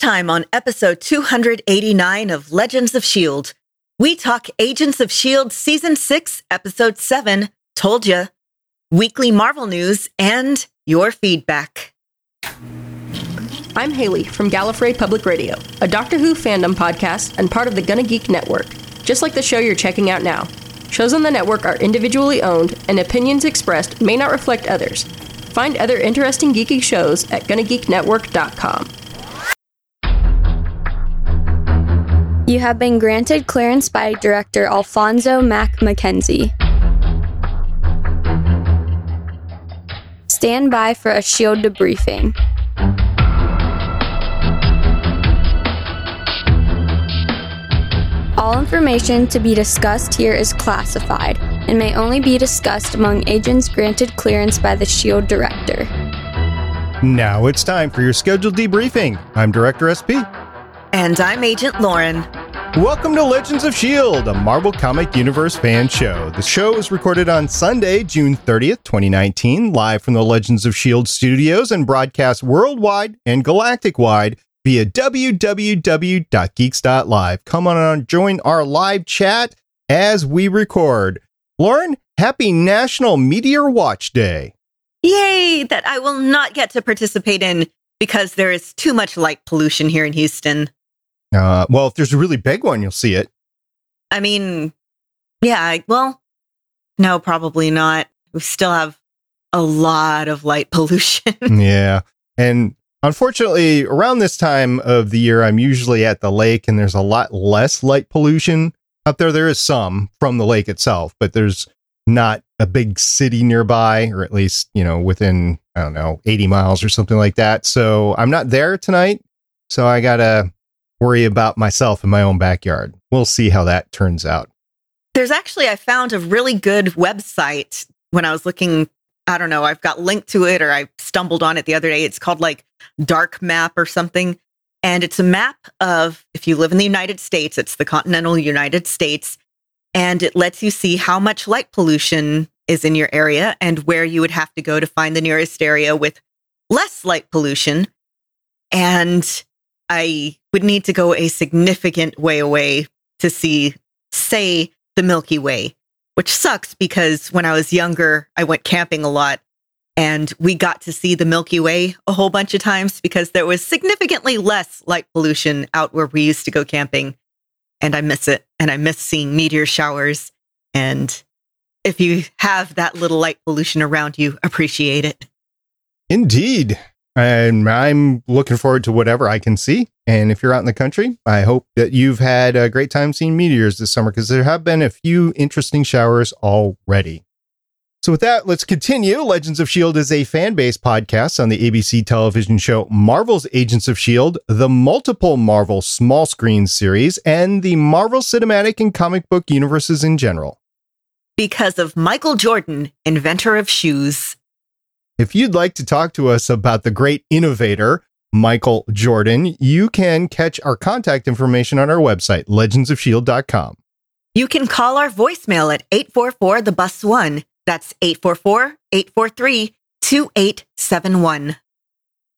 time on episode 289 of Legends of S.H.I.E.L.D., we talk Agents of S.H.I.E.L.D. Season 6, Episode 7, Toldja, weekly Marvel news, and your feedback. I'm Haley from Gallifrey Public Radio, a Doctor Who fandom podcast and part of the Gonna Geek Network, just like the show you're checking out now. Shows on the network are individually owned, and opinions expressed may not reflect others. Find other interesting geeky shows at GonnaGeekNetwork.com. You have been granted clearance by director Alphonso Mack Mackenzie. Stand by for a shield debriefing. All information to be discussed here is classified and may only be discussed among agents granted clearance by the SHIELD director. Now it's time for your scheduled debriefing. I'm Director SP. And I'm Agent Lauren. Welcome to Legends of S.H.I.E.L.D., a Marvel Comic Universe fan show. The show is recorded on Sunday, June 30th, 2019, live from the Legends of S.H.I.E.L.D. studios and broadcast worldwide and galactic wide via www.geeks.live. Come on and join our live chat as we record. Lauren, happy National Meteor Watch Day. Yay, that I will not get to participate in because there is too much light pollution here in Houston. Uh, well, if there's a really big one, you'll see it. I mean, yeah, well, no, probably not. We still have a lot of light pollution. yeah. And unfortunately, around this time of the year, I'm usually at the lake and there's a lot less light pollution up there. There is some from the lake itself, but there's not a big city nearby, or at least, you know, within, I don't know, 80 miles or something like that. So I'm not there tonight. So I got to worry about myself in my own backyard. We'll see how that turns out. There's actually, I found a really good website when I was looking. I don't know, I've got linked to it or I stumbled on it the other day. It's called like Dark Map or something. And it's a map of if you live in the United States, it's the continental United States. And it lets you see how much light pollution is in your area and where you would have to go to find the nearest area with less light pollution. And I would need to go a significant way away to see, say, the Milky Way, which sucks because when I was younger, I went camping a lot and we got to see the Milky Way a whole bunch of times because there was significantly less light pollution out where we used to go camping. And I miss it. And I miss seeing meteor showers. And if you have that little light pollution around you, appreciate it. Indeed. And I'm looking forward to whatever I can see. And if you're out in the country, I hope that you've had a great time seeing meteors this summer because there have been a few interesting showers already. So, with that, let's continue. Legends of S.H.I.E.L.D. is a fan based podcast on the ABC television show Marvel's Agents of S.H.I.E.L.D., the multiple Marvel small screen series, and the Marvel cinematic and comic book universes in general. Because of Michael Jordan, inventor of shoes. If you'd like to talk to us about the great innovator, Michael Jordan, you can catch our contact information on our website, legendsofshield.com. You can call our voicemail at 844 the bus one. That's 844 843 2871.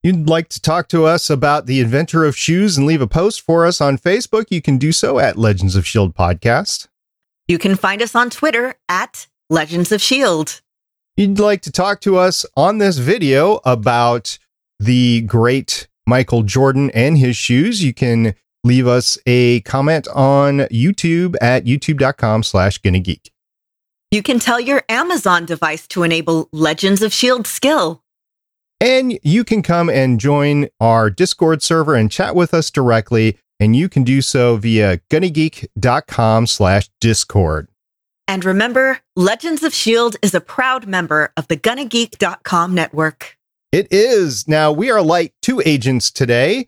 You'd like to talk to us about the inventor of shoes and leave a post for us on Facebook? You can do so at Legends of Shield Podcast. You can find us on Twitter at Legends of Shield. You'd like to talk to us on this video about the great Michael Jordan and his shoes, you can leave us a comment on YouTube at youtube.com slash geek. You can tell your Amazon device to enable Legends of S.H.I.E.L.D. skill. And you can come and join our Discord server and chat with us directly. And you can do so via gonnageek.com slash discord. And remember, Legends of S.H.I.E.L.D. is a proud member of the gonnageek.com network. It is. Now, we are light two agents today.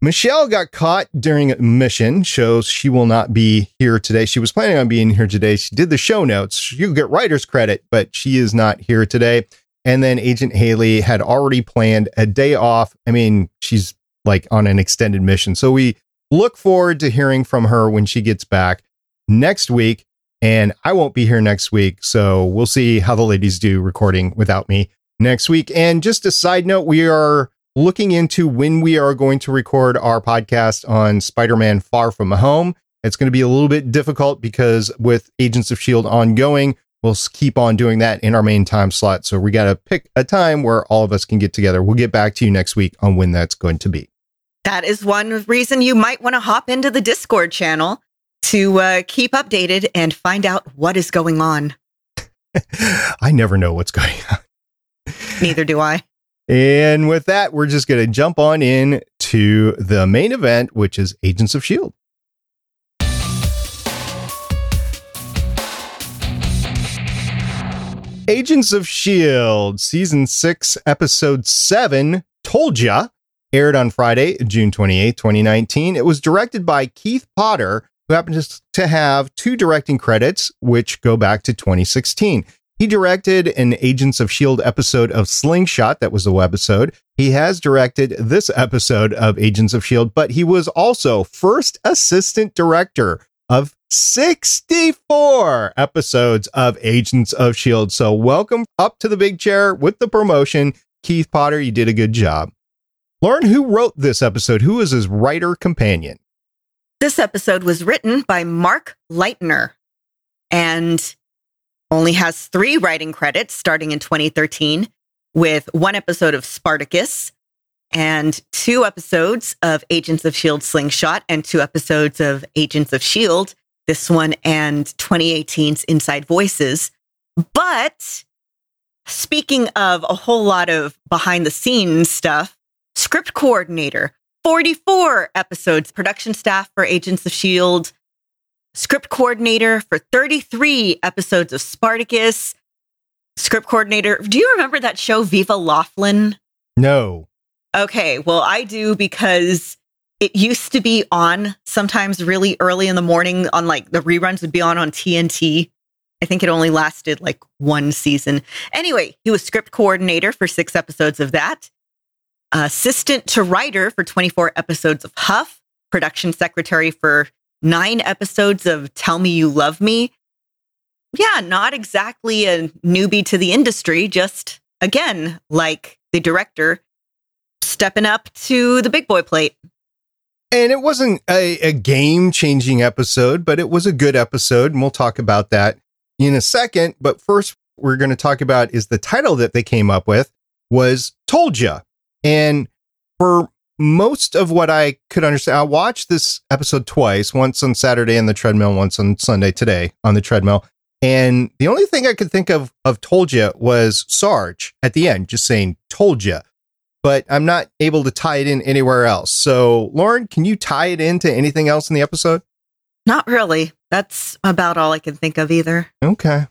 Michelle got caught during a mission, shows she will not be here today. She was planning on being here today. She did the show notes. You get writer's credit, but she is not here today. And then Agent Haley had already planned a day off. I mean, she's like on an extended mission. So we look forward to hearing from her when she gets back next week. And I won't be here next week. So we'll see how the ladies do recording without me next week. And just a side note, we are looking into when we are going to record our podcast on Spider Man Far From Home. It's going to be a little bit difficult because with Agents of S.H.I.E.L.D. ongoing, we'll keep on doing that in our main time slot. So we got to pick a time where all of us can get together. We'll get back to you next week on when that's going to be. That is one reason you might want to hop into the Discord channel to uh, keep updated and find out what is going on. I never know what's going on. Neither do I. And with that, we're just going to jump on in to the main event, which is Agents of S.H.I.E.L.D. Agents of S.H.I.E.L.D., Season 6, Episode 7, Toldja, aired on Friday, June 28, 2019. It was directed by Keith Potter, who happens to have two directing credits, which go back to 2016. He directed an Agents of S.H.I.E.L.D. episode of Slingshot, that was the webisode. He has directed this episode of Agents of S.H.I.E.L.D., but he was also first assistant director of 64 episodes of Agents of S.H.I.E.L.D. So, welcome up to the big chair with the promotion. Keith Potter, you did a good job. Lauren who wrote this episode? Who is his writer companion? This episode was written by Mark Leitner and only has three writing credits starting in 2013 with one episode of Spartacus and two episodes of Agents of S.H.I.E.L.D. Slingshot and two episodes of Agents of S.H.I.E.L.D., this one and 2018's Inside Voices. But speaking of a whole lot of behind the scenes stuff, script coordinator, 44 episodes, production staff for Agents of S.H.I.E.L.D., script coordinator for 33 episodes of Spartacus, script coordinator. Do you remember that show, Viva Laughlin? No. Okay, well, I do because it used to be on sometimes really early in the morning on like the reruns would be on on TNT. I think it only lasted like one season. Anyway, he was script coordinator for six episodes of that, assistant to writer for 24 episodes of Huff, production secretary for nine episodes of Tell Me You Love Me. Yeah, not exactly a newbie to the industry, just again, like the director, stepping up to the big boy plate. And it wasn't a, a game changing episode, but it was a good episode. And we'll talk about that in a second. But first, we're going to talk about is the title that they came up with was Toldja. And for most of what I could understand, I watched this episode twice, once on Saturday on the treadmill, once on Sunday today on the treadmill. And the only thing I could think of of told you was Sarge at the end, just saying told you. But I'm not able to tie it in anywhere else. So, Lauren, can you tie it into anything else in the episode? Not really. That's about all I can think of either. Okay.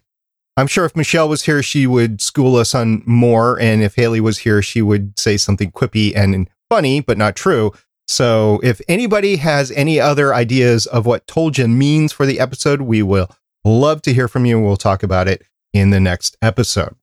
I'm sure if Michelle was here, she would school us on more. And if Haley was here, she would say something quippy and funny, but not true. So if anybody has any other ideas of what Toldja means for the episode, we will love to hear from you. We'll talk about it in the next episode.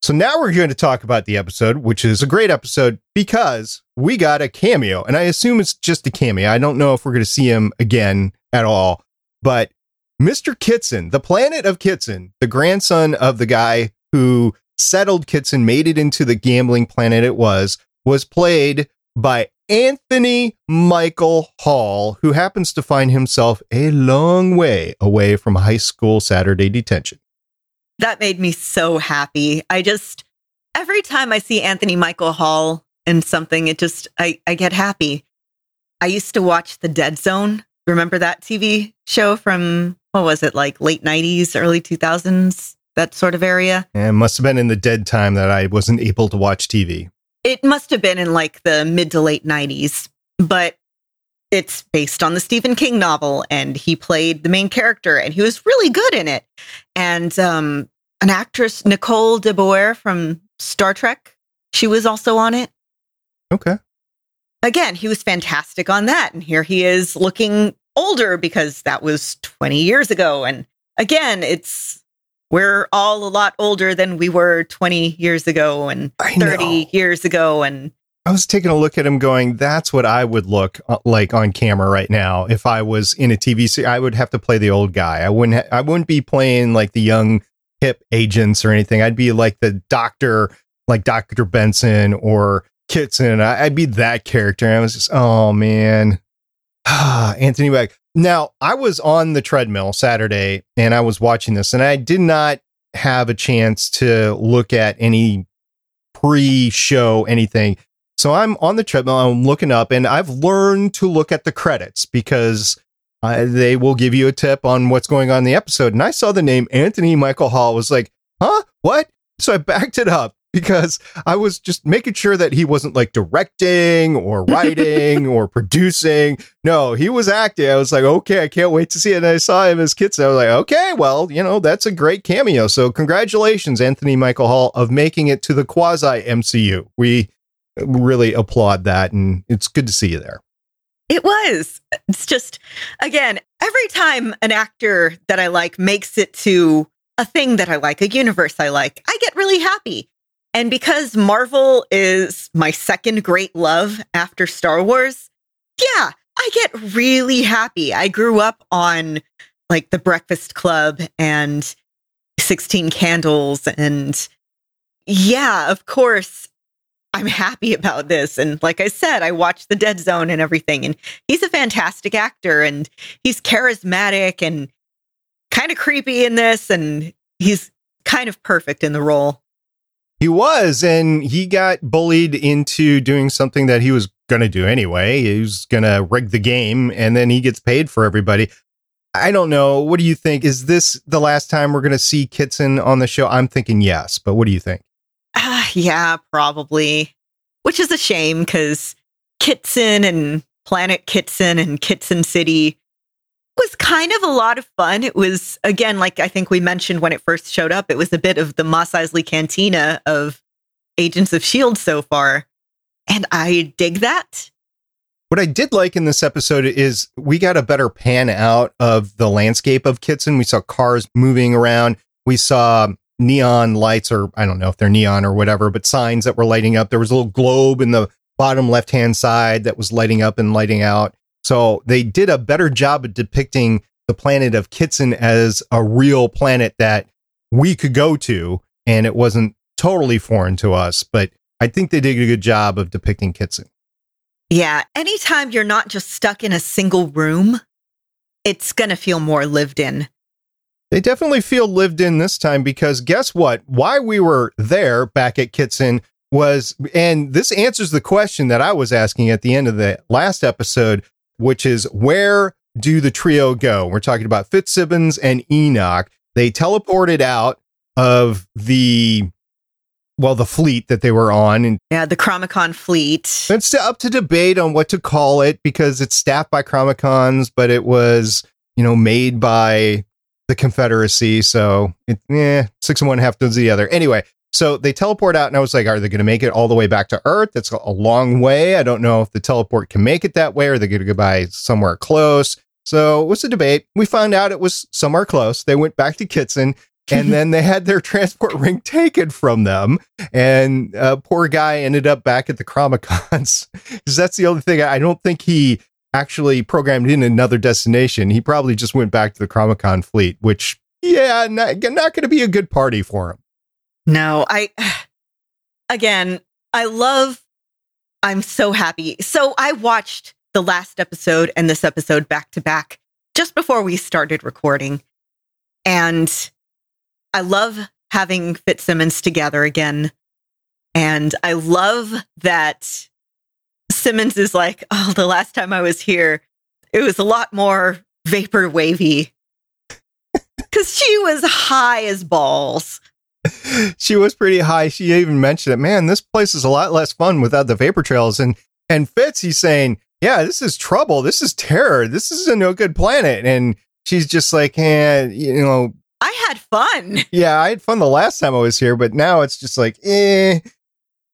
So now we're going to talk about the episode, which is a great episode because we got a cameo. And I assume it's just a cameo. I don't know if we're going to see him again at all. But Mr. Kitson, the planet of Kitson, the grandson of the guy who settled Kitson, made it into the gambling planet it was, was played by Anthony Michael Hall, who happens to find himself a long way away from high school Saturday detention. That made me so happy. I just, every time I see Anthony Michael Hall in something, it just, I, I get happy. I used to watch The Dead Zone. Remember that TV show from, what was it, like late 90s, early 2000s, that sort of area? And it must have been in the dead time that I wasn't able to watch TV. It must have been in like the mid to late 90s, but it's based on the Stephen King novel and he played the main character and he was really good in it. And um, an actress, Nicole de Boer from Star Trek, she was also on it. Okay. Again, he was fantastic on that. And here he is looking older because that was 20 years ago. And again, it's we're all a lot older than we were 20 years ago and 30 years ago and I was taking a look at him going, that's what I would look uh, like on camera right now. If I was in a TV series, I would have to play the old guy. I wouldn't, ha- I wouldn't be playing like the young hip agents or anything. I'd be like the doctor, like Dr. Benson or Kitson. I, would be that character. And I was just, oh man. Anthony Mack. Now, I was on the treadmill Saturday and I was watching this, and I did not have a chance to look at any pre show anything. So I'm on the treadmill, I'm looking up, and I've learned to look at the credits because uh, they will give you a tip on what's going on in the episode. And I saw the name Anthony Michael Hall, was like, huh? What? So I backed it up because I was just making sure that he wasn't like directing or writing or producing. No, he was acting. I was like, okay, I can't wait to see it. And I saw him as kids. I was like, okay, well, you know, that's a great cameo. So congratulations, Anthony Michael Hall, of making it to the quasi MCU. We really applaud that. And it's good to see you there. It was. It's just, again, every time an actor that I like makes it to a thing that I like, a universe I like, I get really happy. And because Marvel is my second great love after Star Wars, yeah, I get really happy. I grew up on like The Breakfast Club and 16 Candles. And yeah, of course, I'm happy about this. And like I said, I watched The Dead Zone and everything. And he's a fantastic actor and he's charismatic and kind of creepy in this. And he's kind of perfect in the role. He was, and he got bullied into doing something that he was going to do anyway. He was going to rig the game, and then he gets paid for everybody. I don't know. What do you think? Is this the last time we're going to see Kitson on the show? I'm thinking yes, but what do you think? Uh, yeah, probably. Which is a shame because Kitson and Planet Kitson and Kitson City was kind of a lot of fun. It was, again, like I think we mentioned when it first showed up, it was a bit of the Mos Eisley Cantina of Agents of S.H.I.E.L.D. so far. And I dig that. What I did like in this episode is we got a better pan out of the landscape of Kitson. We saw cars moving around. We saw neon lights, or I don't know if they're neon or whatever, but signs that were lighting up. There was a little globe in the bottom left hand side that was lighting up and lighting out. So they did a better job of depicting the planet of Kitson as a real planet that we could go to, and it wasn't totally foreign to us. But I think they did a good job of depicting Kitson. Yeah. Anytime you're not just stuck in a single room, it's going to feel more lived in. They definitely feel lived in this time because guess what? Why we were there back at Kitson was, and this answers the question that I was asking at the end of the last episode which is where do the trio go? We're talking about Fitzsimmons and Enoch. They teleported out of the well, the fleet that they were on. And yeah, the Chronicom fleet. It's up to debate on what to call it because it's staffed by Chronicoms, but it was, you know, made by the Confederacy. So, it, eh, six and one half does the other. Anyway, so they teleport out, and I was like, are they going to make it all the way back to Earth? That's a long way. I don't know if the teleport can make it that way, or they're going to go by somewhere close. So it was a debate. We found out it was somewhere close. They went back to Kitson, and then they had their transport ring taken from them. And uh, poor guy ended up back at the Chronicoms Because that's the only thing. I don't think he actually programmed in another destination. He probably just went back to the Chronicom fleet, which, yeah, not, not going to be a good party for him. No, I, again, I love, I'm so happy. So I watched the last episode and this episode back to back just before we started recording. And I love having Fitzsimmons together again. And I love that Simmons is like, oh, the last time I was here, it was a lot more vapor wavy. Because she was high as balls. she was pretty high. She even mentioned it. Man, this place is a lot less fun without the vapor trails. And and Fitz, he's saying, "Yeah, this is trouble. This is terror. This is a no good planet." And she's just like, "Eh, you know." I had fun. Yeah, I had fun the last time I was here, but now it's just like, eh.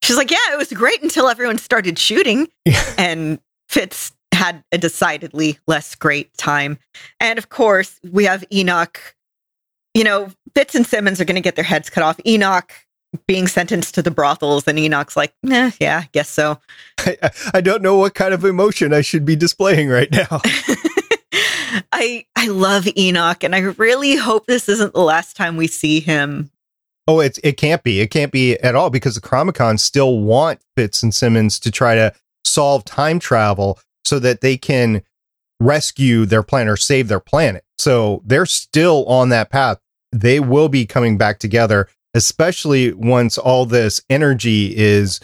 She's like, yeah, it was great until everyone started shooting. And Fitz had a decidedly less great time. And of course, we have Enoch you know, Fitz and Simmons are going to get their heads cut off. Enoch being sentenced to the brothels, and Enoch's like, eh, yeah, I guess so. I, I don't know what kind of emotion I should be displaying right now. I I love Enoch, and I really hope this isn't the last time we see him. Oh, it's it can't be. It can't be at all because the Chronicoms still want Fitz and Simmons to try to solve time travel so that they can rescue their planet or save their planet. So they're still on that path. They will be coming back together, especially once all this energy is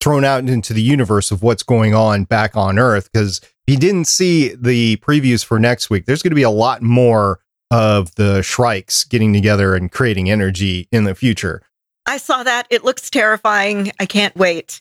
thrown out into the universe of what's going on back on Earth. Because if you didn't see the previews for next week, there's going to be a lot more of the Shrikes getting together and creating energy in the future. I saw that. It looks terrifying. I can't wait.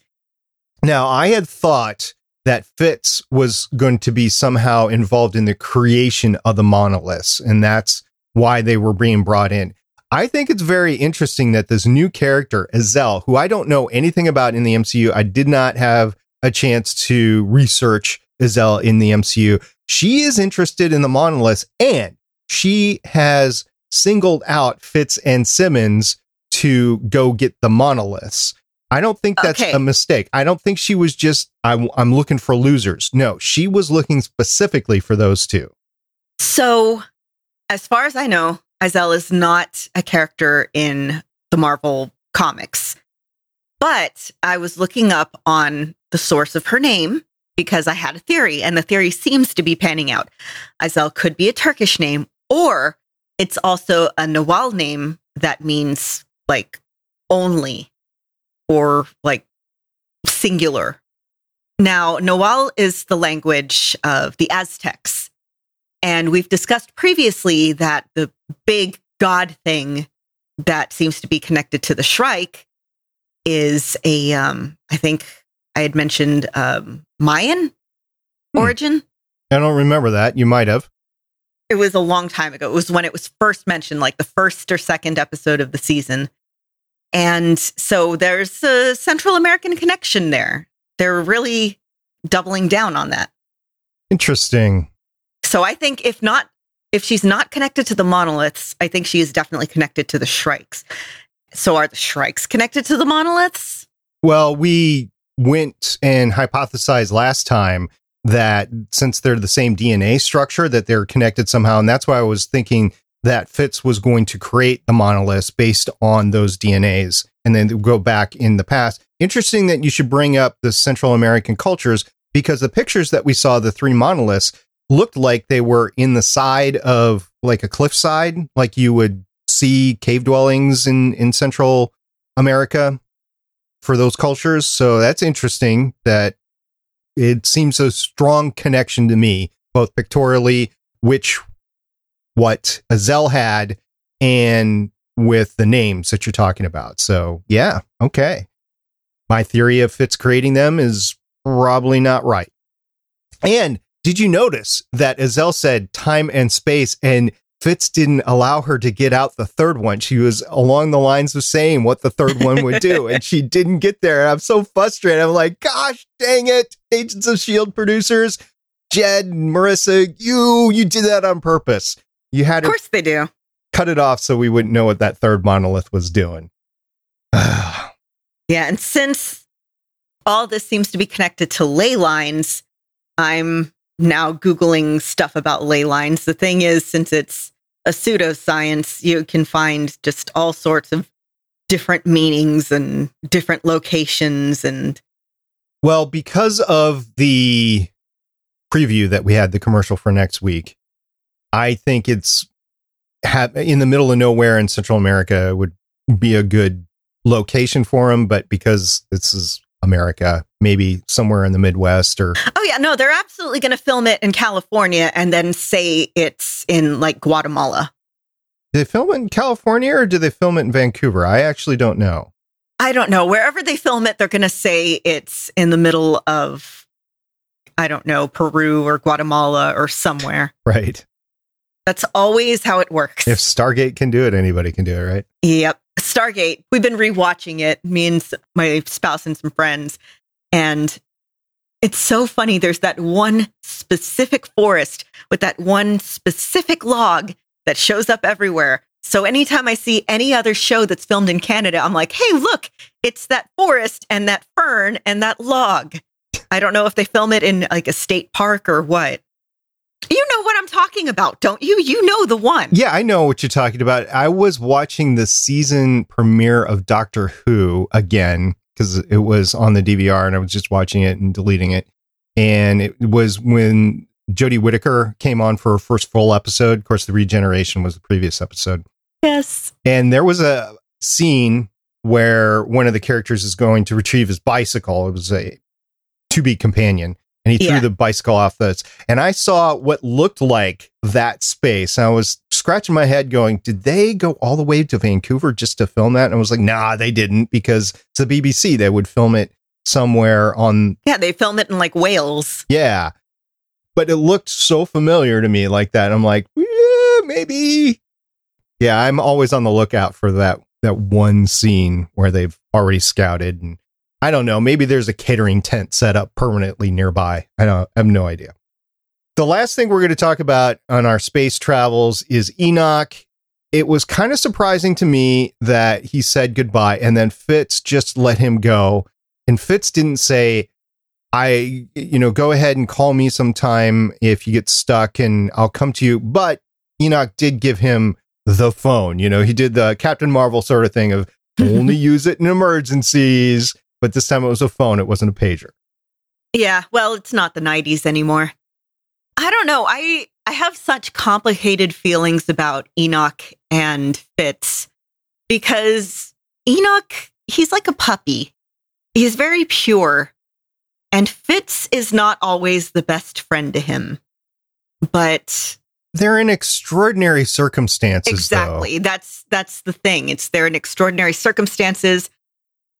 Now, I had thought that Fitz was going to be somehow involved in the creation of the monoliths, and that's why they were being brought in. I think it's very interesting that this new character, Izel, who I don't know anything about in the MCU, I did not have a chance to research Izel in the MCU. She is interested in the monoliths and she has singled out Fitz and Simmons to go get the monoliths. I don't think that's Okay. a mistake. I don't think she was just, I'm, I'm looking for losers. No, she was looking specifically for those two. So, as far as I know, Izel is not a character in the Marvel comics. But I was looking up on the source of her name because I had a theory, and the theory seems to be panning out. Izel could be a Turkish name, or it's also a Nahuatl name that means like only or like singular. Now, Nahuatl is the language of the Aztecs. And we've discussed previously that the big god thing that seems to be connected to the Shrike is a, um, I think I had mentioned um, Mayan Hmm. origin. I don't remember that. You might have. It was a long time ago. It was when it was first mentioned, like the first or second episode of the season. And so there's a Central American connection there. They're really doubling down on that. Interesting. So I think if not, if she's not connected to the monoliths, I think she is definitely connected to the Shrikes. So are the Shrikes connected to the monoliths? Well, we went and hypothesized last time that since they're the same DNA structure, that they're connected somehow. And that's why I was thinking that Fitz was going to create the monoliths based on those DNAs and then go back in the past. Interesting that you should bring up the Central American cultures because the pictures that we saw, the three monoliths, looked like they were in the side of like a cliffside, like you would see cave dwellings in, in Central America for those cultures. So that's interesting that it seems a strong connection to me, both pictorially, which what Izel had, and with the names that you're talking about. So yeah, okay. My theory of Fitz creating them is probably not right. And did you notice that Izel said time and space and Fitz didn't allow her to get out the third one. She was along the lines of saying what the third one would do, and she didn't get there. And I'm so frustrated. I'm like, gosh dang it, Agents of Shield producers, Jed, Marissa, you you did that on purpose. You had Of course they do. cut it off so we wouldn't know what that third monolith was doing. Yeah. And since all this seems to be connected to ley lines, I'm now Googling stuff about ley lines. The thing is, since it's a pseudoscience, you can find just all sorts of different meanings and different locations. And Well, because of the preview that we had, the commercial for next week, I think it's ha- in the middle of nowhere in Central America would be a good location for them. But because this is America, maybe somewhere in the Midwest or oh, yeah, no, they're absolutely going to film it in California and then say it's in like Guatemala. do they film it in California or do they film it in Vancouver? I actually don't know. I don't know. Wherever they film it, they're going to say it's in the middle of, I don't know, Peru or Guatemala or somewhere. Right. That's always how it works. If Stargate can do it, anybody can do it, right? Yep. Stargate. We've been rewatching it, me and my spouse and some friends. And it's so funny. There's that one specific forest with that one specific log that shows up everywhere. So anytime I see any other show that's filmed in Canada, I'm like, hey, look, it's that forest and that fern and that log. I don't know if they film it in like a state park or what. You You know what I'm talking about, don't you? You know the one. Yeah, I know what you're talking about. I was watching the season premiere of Doctor Who again because it was on the DVR and I was just watching it and deleting it. And it was when Jodie Whittaker came on for her first full episode. Of course, the regeneration was the previous episode. Yes. And there was a scene where one of the characters is going to retrieve his bicycle. It was a to be companion. And he threw Yeah. the bicycle off this. And I saw what looked like that space. And I was scratching my head going, did they go all the way to Vancouver just to film that? And I was like, nah, they didn't because it's the BBC. They would film it somewhere on, Yeah, they film it in like Wales. yeah. But it looked so familiar to me like that. I'm like, yeah, maybe. Yeah, I'm always on the lookout for that that one scene where they've already scouted and I don't know, maybe there's a catering tent set up permanently nearby. I don't I have no idea. The last thing we're going to talk about on our space travels is Enoch. It was kind of surprising to me that he said goodbye and then Fitz just let him go. And Fitz didn't say, I, you know, go ahead and call me sometime if you get stuck and I'll come to you. But Enoch did give him the phone. You know, he did the Captain Marvel sort of thing of only use it in emergencies. But this time it was a phone, it wasn't a pager. Yeah, well, it's not the 90s anymore. I don't know. I I have such complicated feelings about Enoch and Fitz because Enoch, he's like a puppy. He's very pure. And Fitz is not always the best friend to him. But They're in extraordinary circumstances. though. exactly, that's that's the thing. It's they're in extraordinary circumstances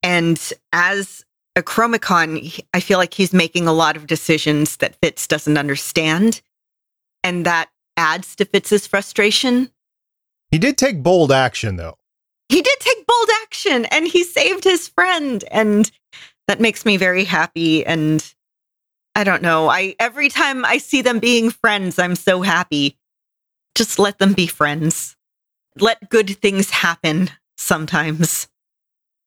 and as a Chronicom, I feel like he's making a lot of decisions that Fitz doesn't understand. And that adds to Fitz's frustration. He did take bold action, though. He did take bold action and he saved his friend. And that makes me very happy. And I don't know. I every time I see them being friends, I'm so happy. Just let them be friends. Let good things happen sometimes.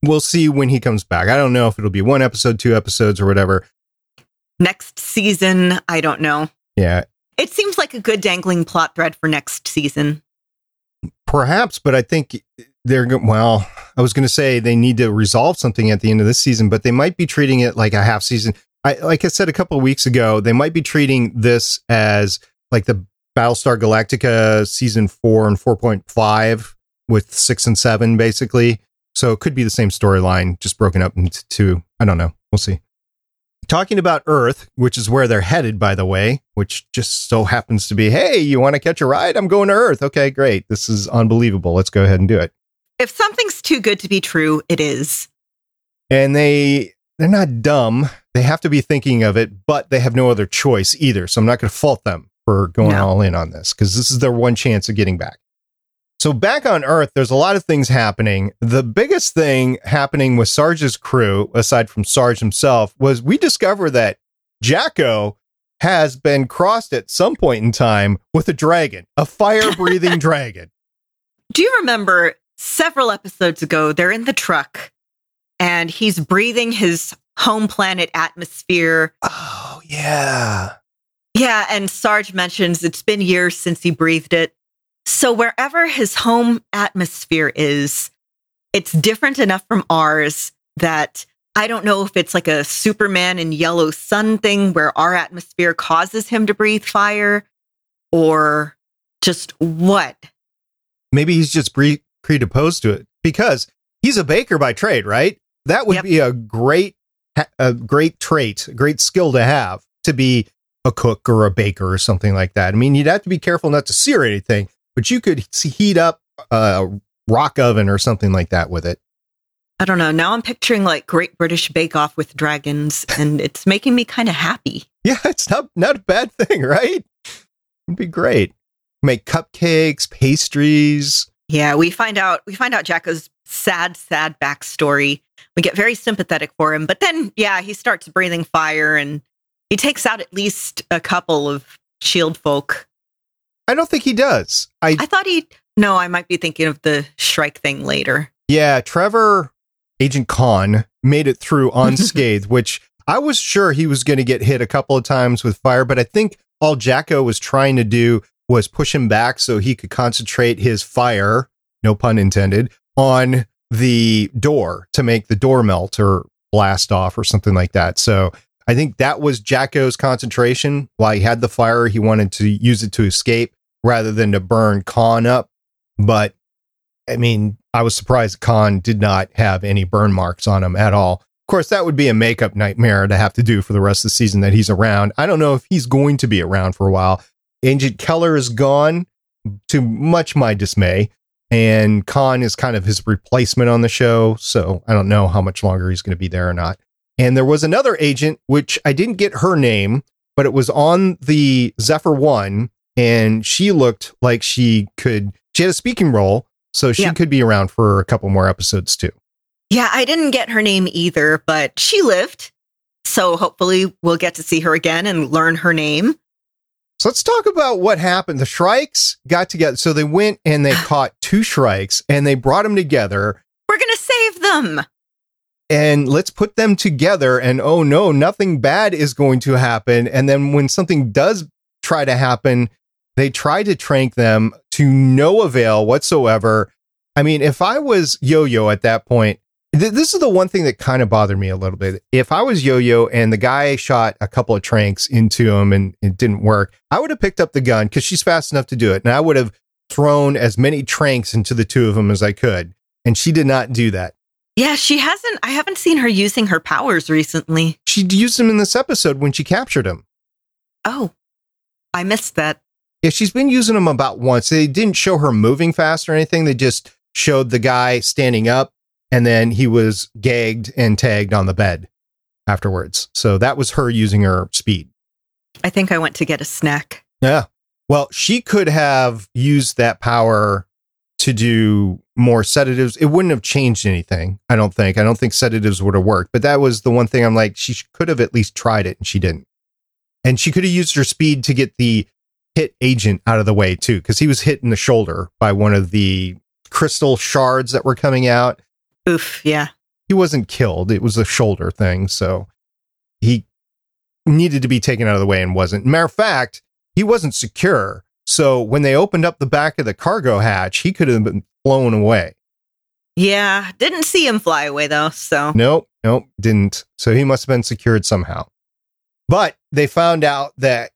We'll see when he comes back. I don't know if it'll be one episode, two episodes, or whatever. Next season, I don't know. Yeah, It seems like a good dangling plot thread for next season. perhaps, but I think they're go- well. I was going to say they need to resolve something at the end of this season, but they might be treating it like a half season. I like I said a couple of weeks ago, they might be treating this as like the Battlestar Galactica season four and four point five with six and seven, basically. So it could be the same storyline, just broken up into two. I don't know. We'll see. Talking about Earth, which is where they're headed, by the way, which just so happens to be, hey, you want to catch a ride? I'm going to Earth. Okay, great. This is unbelievable. Let's go ahead and do it. If something's too good to be true, it is. And they they're not dumb. They have to be thinking of it, but they have no other choice either. So I'm not going to fault them for going No. all in on this because this is their one chance of getting back. So back on Earth, there's a lot of things happening. The biggest thing happening with Sarge's crew, aside from Sarge himself, was we discover that Jaco has been crossed at some point in time with a dragon, a fire-breathing dragon. Do you remember several episodes ago, they're in the truck and he's breathing his home planet atmosphere. Oh yeah. Yeah, and Sarge mentions it's been years since he breathed it. So wherever his home atmosphere is, it's different enough from ours that I don't know if it's like a Superman and yellow sun thing where our atmosphere causes him to breathe fire or just what. maybe he's just pre- predisposed to it because he's a baker by trade, right? That would Yep. be a great, a great trait, a great skill to have to be a cook or a baker or something like that. I mean, you'd have to be careful not to sear anything, but you could heat up a rock oven or something like that with it. I don't know. Now I'm picturing like Great British Bake Off with dragons, and it's making me kind of happy. Yeah, it's not not a bad thing, right? It'd be great. Make cupcakes, pastries. Yeah, we find out we find out Jaco's sad, sad backstory. We get very sympathetic for him, but then yeah, he starts breathing fire and he takes out at least a couple of shield folk. I don't think he does. I I thought he no, I might be thinking of the Shrike thing later. Yeah, Trevor, Agent Khan, made it through unscathed, which I was sure he was going to get hit a couple of times with fire, but I think all Jaco was trying to do was push him back so he could concentrate his fire, no pun intended, on the door to make the door melt or blast off or something like that. So I think that was Jaco's concentration. While he had the fire, he wanted to use it to escape rather than to burn Khan up. But I mean, I was surprised Khan did not have any burn marks on him at all. Of course, that would be a makeup nightmare to have to do for the rest of the season that he's around. I don't know if he's going to be around for a while. Agent Keller is gone to much my dismay and Khan is kind of his replacement on the show. So I don't know how much longer he's going to be there or not. And there was another agent, which I didn't get her name, but it was on the Zephyr One, and she looked like she could. She had a speaking role, so she Yeah. could be around for a couple more episodes too. Yeah, I didn't get her name either, but she lived. So hopefully we'll get to see her again and learn her name. So let's talk about what happened. The Shrikes got together. So they went and they caught two Shrikes and they brought them together We're going to save them. and let's put them together and oh no nothing bad is going to happen and then when something does try to happen they tried to trank them to no avail whatsoever i mean if i was yo-yo at that point th- this is the one thing that kind of bothered me a little bit if i was yo-yo and the guy shot a couple of tranks into him and it didn't work i would have picked up the gun because she's fast enough to do it and i would have thrown as many tranks into the two of them as i could and she did not do that Yeah, she hasn't. I haven't seen her using her powers recently. She used them in this episode when she captured him. Oh, I missed that. Yeah, she's been using them about once. They didn't show her moving fast or anything. They just showed the guy standing up and then he was gagged and tagged on the bed afterwards. So that was her using her speed. I think I went to get a snack. Yeah. Well, she could have used that power to do more sedatives. It wouldn't have changed anything, I don't think. I don't think sedatives would have worked. But that was the one thing I'm like, she could have at least tried it and she didn't. And she could have used her speed to get the hit agent out of the way too, because he was hit in the shoulder by one of the crystal shards that were coming out. Oof, yeah. He wasn't killed, it was a shoulder thing. So he needed to be taken out of the way and wasn't. Matter of fact, he wasn't secure. So when they opened up the back of the cargo hatch, he could have been blown away. Yeah, didn't see him fly away though, so. Nope, nope, didn't. So he must have been secured somehow. But they found out that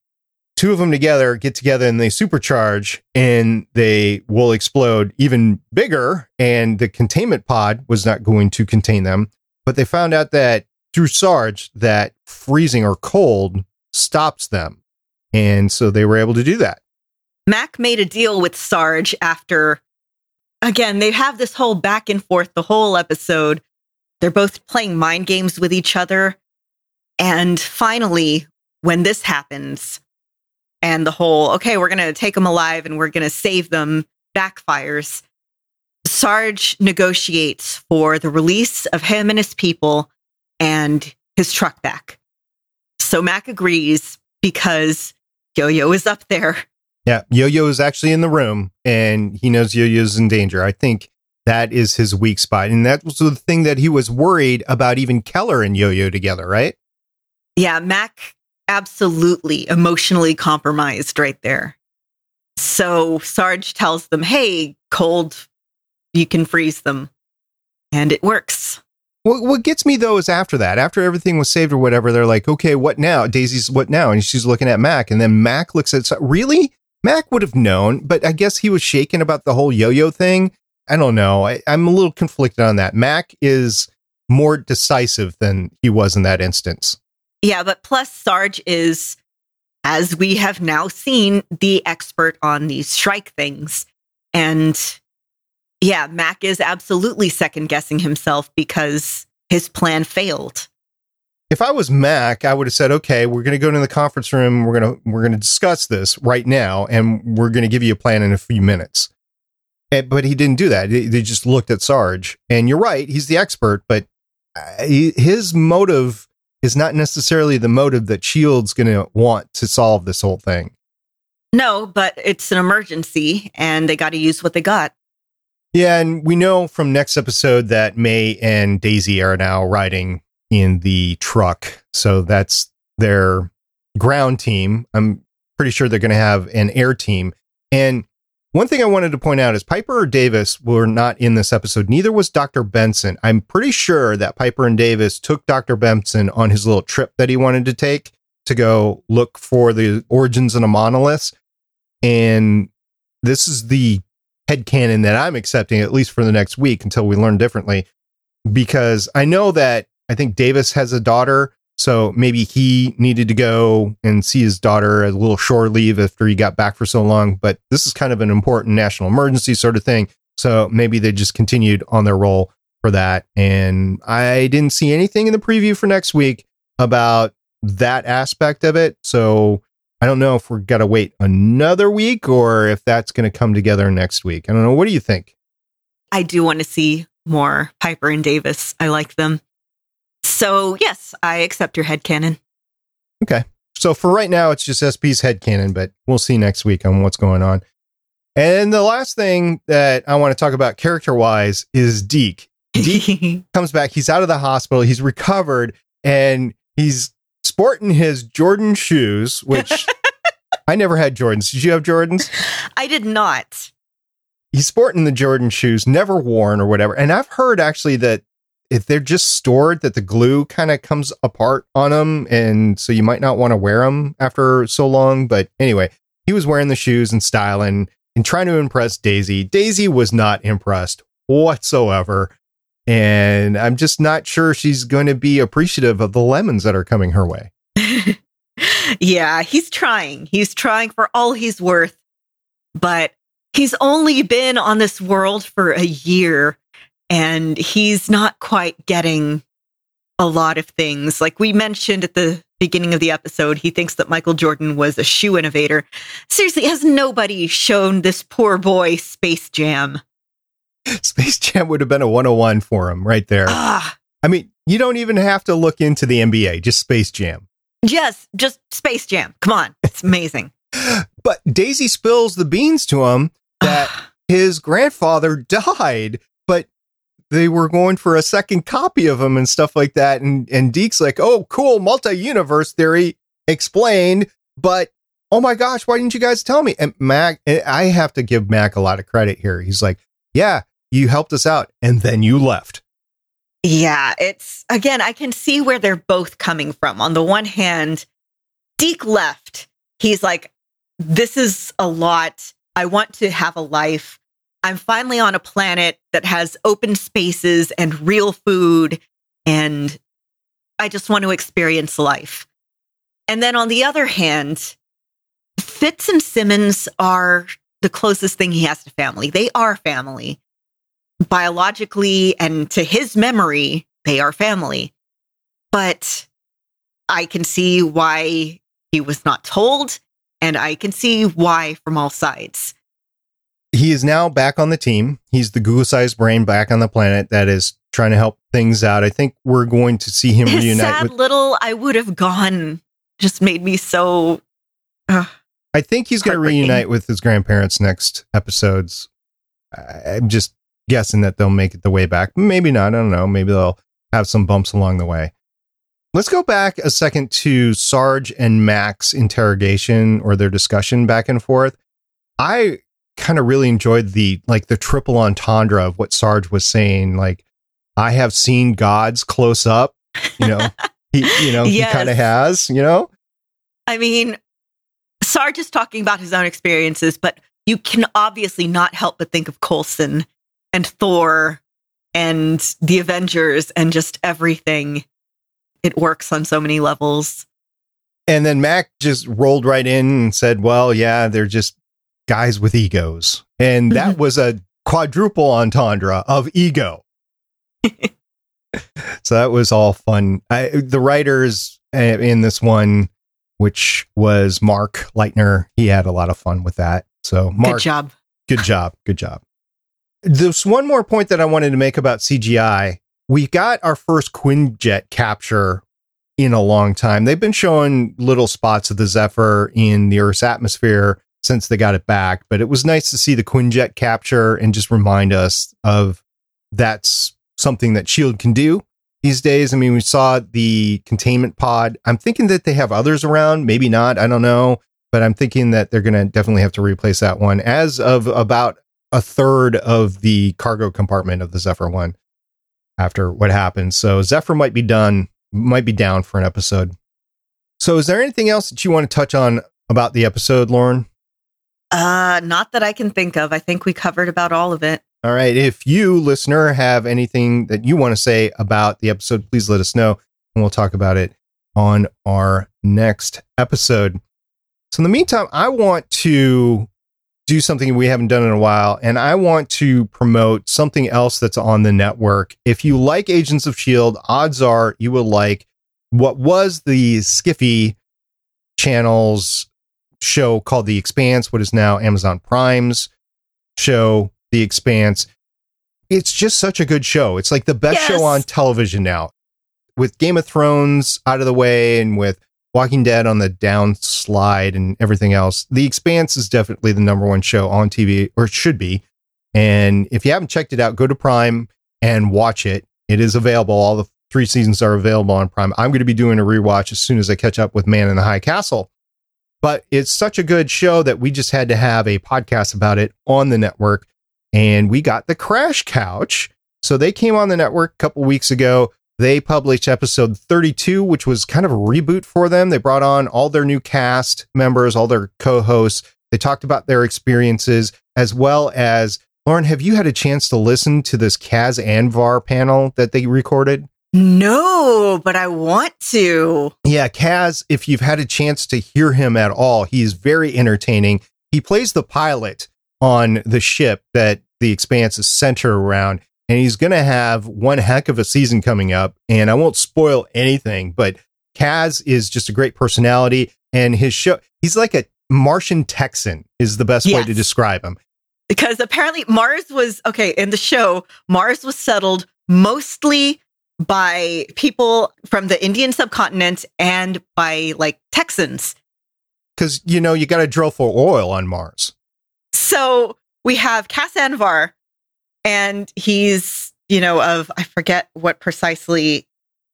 two of them together get together and they supercharge and they will explode even bigger. And the containment pod was not going to contain them. But they found out that through Sarge, that freezing or cold stops them. And so they were able to do that. Mac made a deal with Sarge after, again, they have this whole back and forth the whole episode. They're both playing mind games with each other. And finally, when this happens, and the whole, okay, we're going to take them alive and we're going to save them backfires, Sarge negotiates for the release of him and his people and his truck back. So Mac agrees because Yo Yo is up there. Yeah, Yo Yo is actually in the room and he knows Yo Yo's in danger. I think that is his weak spot. And that was the thing that he was worried about even Keller and Yo Yo together, right? Yeah, Mac absolutely emotionally compromised right there. So Sarge tells them, hey, cold, you can freeze them. And it works. What, what gets me though is after that, after everything was saved or whatever, they're like, okay, what now? Daisy's what now? And she's looking at Mac. And then Mac looks at, really? Mac would have known, but I guess he was shaken about the whole yo yo thing. I don't know. I, I'm a little conflicted on that. Mac is more decisive than he was in that instance. Yeah, but plus Sarge is, as we have now seen, the expert on these Shrike things. And yeah, Mac is absolutely second guessing himself because his plan failed. if I was Mac, I would have said, "Okay, we're going to go into the conference room. We're going to we're going to discuss this right now, and we're going to give you a plan in a few minutes." Eh, But he didn't do that. They they just looked at Sarge, and you're right. He's the expert, but uh, his motive is not necessarily the motive that Shield's going to want to solve this whole thing. No, but it's an emergency and they got to use what they got. Yeah, and we know from next episode that May and Daisy are now riding in the truck. So that's their ground team. I'm pretty sure they're going to have an air team. And one thing I wanted to point out is Piper or Davis were not in this episode. Neither was Dr. Benson. I'm pretty sure that Piper and Davis took Dr. Benson on his little trip that he wanted to take to go look for the origins of the monoliths. And this is the head canon that I'm accepting, at least for the next week until we learn differently. Because I know that I think Davis has a daughter. So maybe he needed to go and see his daughter as a little shore leave after he got back for so long. But this is kind of an important national emergency sort of thing. So maybe they just continued on their role for that. And I didn't see anything in the preview for next week about that aspect of it. So I don't know if we're going to wait another week or if that's going to come together next week. I don't know. What do you think? I do want to see more Piper and Davis. I like them. So, yes, I accept your head headcanon. Okay. So for right now, it's just SP's head headcanon, but we'll see next week on what's going on. And the last thing that I want to talk about character wise is Deke. Deke comes back. He's out of the hospital. He's recovered and he's sporting his Jordan shoes, which I never had Jordans. Did you have Jordans? I did not. He's sporting the Jordan shoes, never worn or whatever. And I've heard actually that if they're just stored, that the glue kind of comes apart on them. And so you might not want to wear them after so long. But anyway, he was wearing the shoes and styling and trying to impress Daisy. Daisy was not impressed whatsoever. And I'm just not sure she's going to be appreciative of the lemons that are coming her way. yeah, he's trying. He's trying for all he's worth. But he's only been on this world for a year and he's not quite getting a lot of things. Like we mentioned at the beginning of the episode, he thinks that Michael Jordan was a shoe innovator. Seriously, has nobody shown this poor boy Space Jam? Space Jam would have been a 101 for him right there. Ah. I mean, you don't even have to look into the NBA, just Space Jam. Yes, just Space Jam. Come on. It's amazing. but Daisy spills the beans to him that his grandfather died, they were going for a second copy of him and stuff like that. And and Deke's like, oh, cool, multi-universe theory explained, but oh my gosh, why didn't you guys tell me? And Mac, eh, I have to give Mac a lot of credit here. He's like, yeah, you helped us out and then you left. Yeah, it's again, I can see where they're both coming from. On the one hand, Deke left. He's like, this is a lot. I want to have a life. I'm finally on a planet that has open spaces and real food, and I just want to experience life. And then on the other hand, Fitz and Simmons are the closest thing he has to family. They are family. Biologically and to his memory, they are family. But I can see why he was not told, and I can see why from all sides he is now back on the team. He's the Google sized brain back on the planet that is trying to help things out. I think we're going to see him His reunite sad with little I would have gone just made me so uh, I think he's going to reunite with his grandparents next episodes. I'm just guessing that they'll make it the way back. Maybe not. I don't know. Maybe they'll have some bumps along the way. Let's go back a second to Sarge and Mac's interrogation or their discussion back and forth. I kind of really enjoyed the like the triple entendre of what Sarge was saying. Like, I have seen gods close up. You know, he you know yes. he kind of has. You know, I mean, Sarge is talking about his own experiences, but you can obviously not help but think of Coulson and Thor and the Avengers and just everything. It works on so many levels. And then Mac just rolled right in and said, "Well, yeah, they're just guys with egos. And that was a quadruple entendre of ego. so that was all fun. I, the writers eh, in this one, which was Mark Leitner, he had a lot of fun with that. So, Mark, good job. Good job. Good job. There's one more point that I wanted to make about CGI. We got our first Quinjet capture in a long time. They've been showing little spots of the Zephyr in the Earth's atmosphere since they got it back. But it was nice to see the Quinjet capture and just remind us of that's something that Shield can do these days. I mean, we saw the containment pod. I'm thinking that they have others around, maybe not. I don't know. but I'm thinking that they're going to definitely have to replace that one as of about a third of the cargo compartment of the Zephyr one after what happened. So Zephyr might be done, might be down for an episode. So is there anything else that you want to touch on about the episode, Lauren? Uh, not that I can think of. I think we covered about all of it. All right. If you, listener, have anything that you want to say about the episode, please let us know and we'll talk about it on our next episode. So, in the meantime, I want to do something we haven't done in a while, and I want to promote something else that's on the network. If you like Agents of S.H.I.E.L.D., odds are you will like what was the Skiffy channel's show called The Expanse, what is now Amazon Prime's show, The Expanse. It's just such a good show. It's like the best Yes. show on television now. With Game of Thrones out of the way and with Walking Dead on the downslide and everything else, The Expanse is definitely the number one show on TV, or it should be. And if you haven't checked it out, go to Prime and watch it. It is available. All the three seasons are available on Prime. I'm going to be doing a rewatch as soon as I catch up with Man in the High Castle. But it's such a good show that we just had to have a podcast about it on the network. And we got the Crash Couch. So they came on the network a couple weeks ago. They published episode 32, which was kind of a reboot for them. They brought on all their new cast members, all their co hosts. They talked about their experiences, as well as Lauren, have you had a chance to listen to this Cas Anvar panel that they recorded? No, but I want to. Yeah, Cas, if you've had a chance to hear him at all, he's very entertaining. He plays the pilot on the ship that the expanse is centered around, and he's going to have one heck of a season coming up. And I won't spoil anything, but Cas is just a great personality, and his show, he's like a Martian Texan, is the best way to describe him. because apparently Mars was okay in the show. Mars was settled mostly by people from the Indian subcontinent and by like Texans. Because, you know, you got to drill for oil on Mars. So we have Cas Anvar, and he's you know of I forget what precisely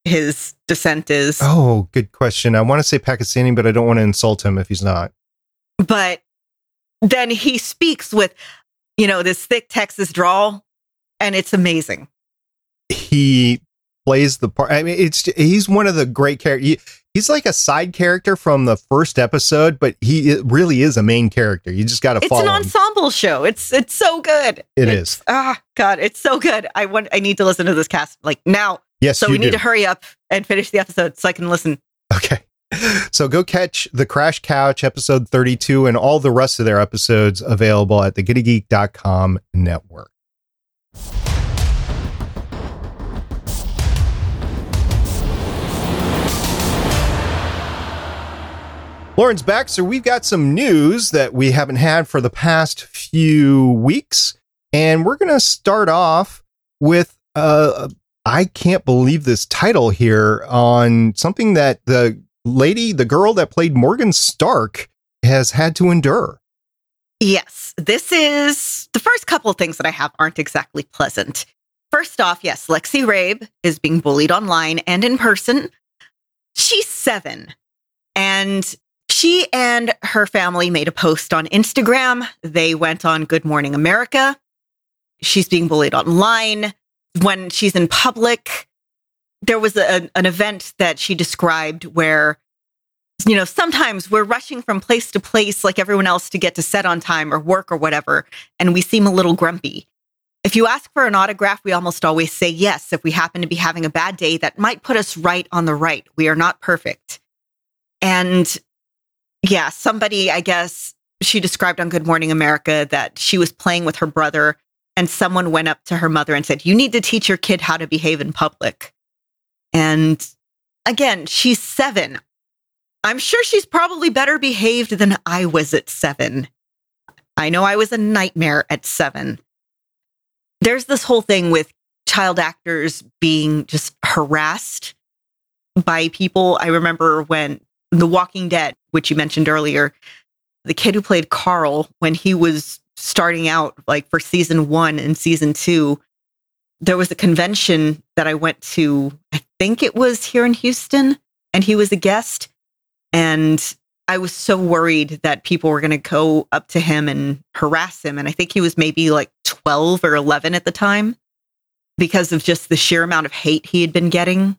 his descent is, Oh, good question. I want to say Pakistani, but I don't want to insult him if he's not. but then he speaks with you know this thick Texas drawl, and it's amazing. he plays the part. I mean, it's he's one of the great characters. He's like a side character from the first episode, but he it really is a main character. You just got to It's an him. ensemble show. It's it's so good. It it's, is. Ah, God, it's so good. I want. I need to listen to this cast like now. Yes, So we need to hurry up and finish the episode so I can listen. Okay. So go catch the Crash Couch episode 32 and all the rest of their episodes available at the GonnaGeek.com network. Lawrence Baxter, we've got some news that we haven't had for the past few weeks. And we're going to start off with uh, I can't believe this title here on something that the lady, the girl that played Morgan Stark, has had to endure. Yes, this is the first couple of things that I have aren't exactly pleasant. First off, yes, Lexi Rabe is being bullied online and in person. She's seven, and she and her family made a post on Instagram. They went on Good Morning America. She's being bullied online. When she's in public, there was a, an event that she described where you know, sometimes we're rushing from place to place like everyone else to get to set on time or work or whatever, and we seem a little grumpy. If you ask for an autograph, we almost always say yes. If we happen to be having a bad day, that might put us right on the right. We are not perfect. And yeah, somebody, I guess, she described on Good Morning America that she was playing with her brother, and someone went up to her mother and said, You need to teach your kid how to behave in public. And again, she's seven. I'm sure she's probably better behaved than I was at seven. I know I was a nightmare at seven. There's this whole thing with child actors being just harassed by people. I remember when The Walking Dead, which you mentioned earlier, the kid who played Carl, when he was starting out, like for season one and season two, there was a convention that I went to. I think it was here in Houston, and he was a guest. And I was so worried that people were going to go up to him and harass him. And I think he was maybe like 12 or 11 at the time because of just the sheer amount of hate he had been getting.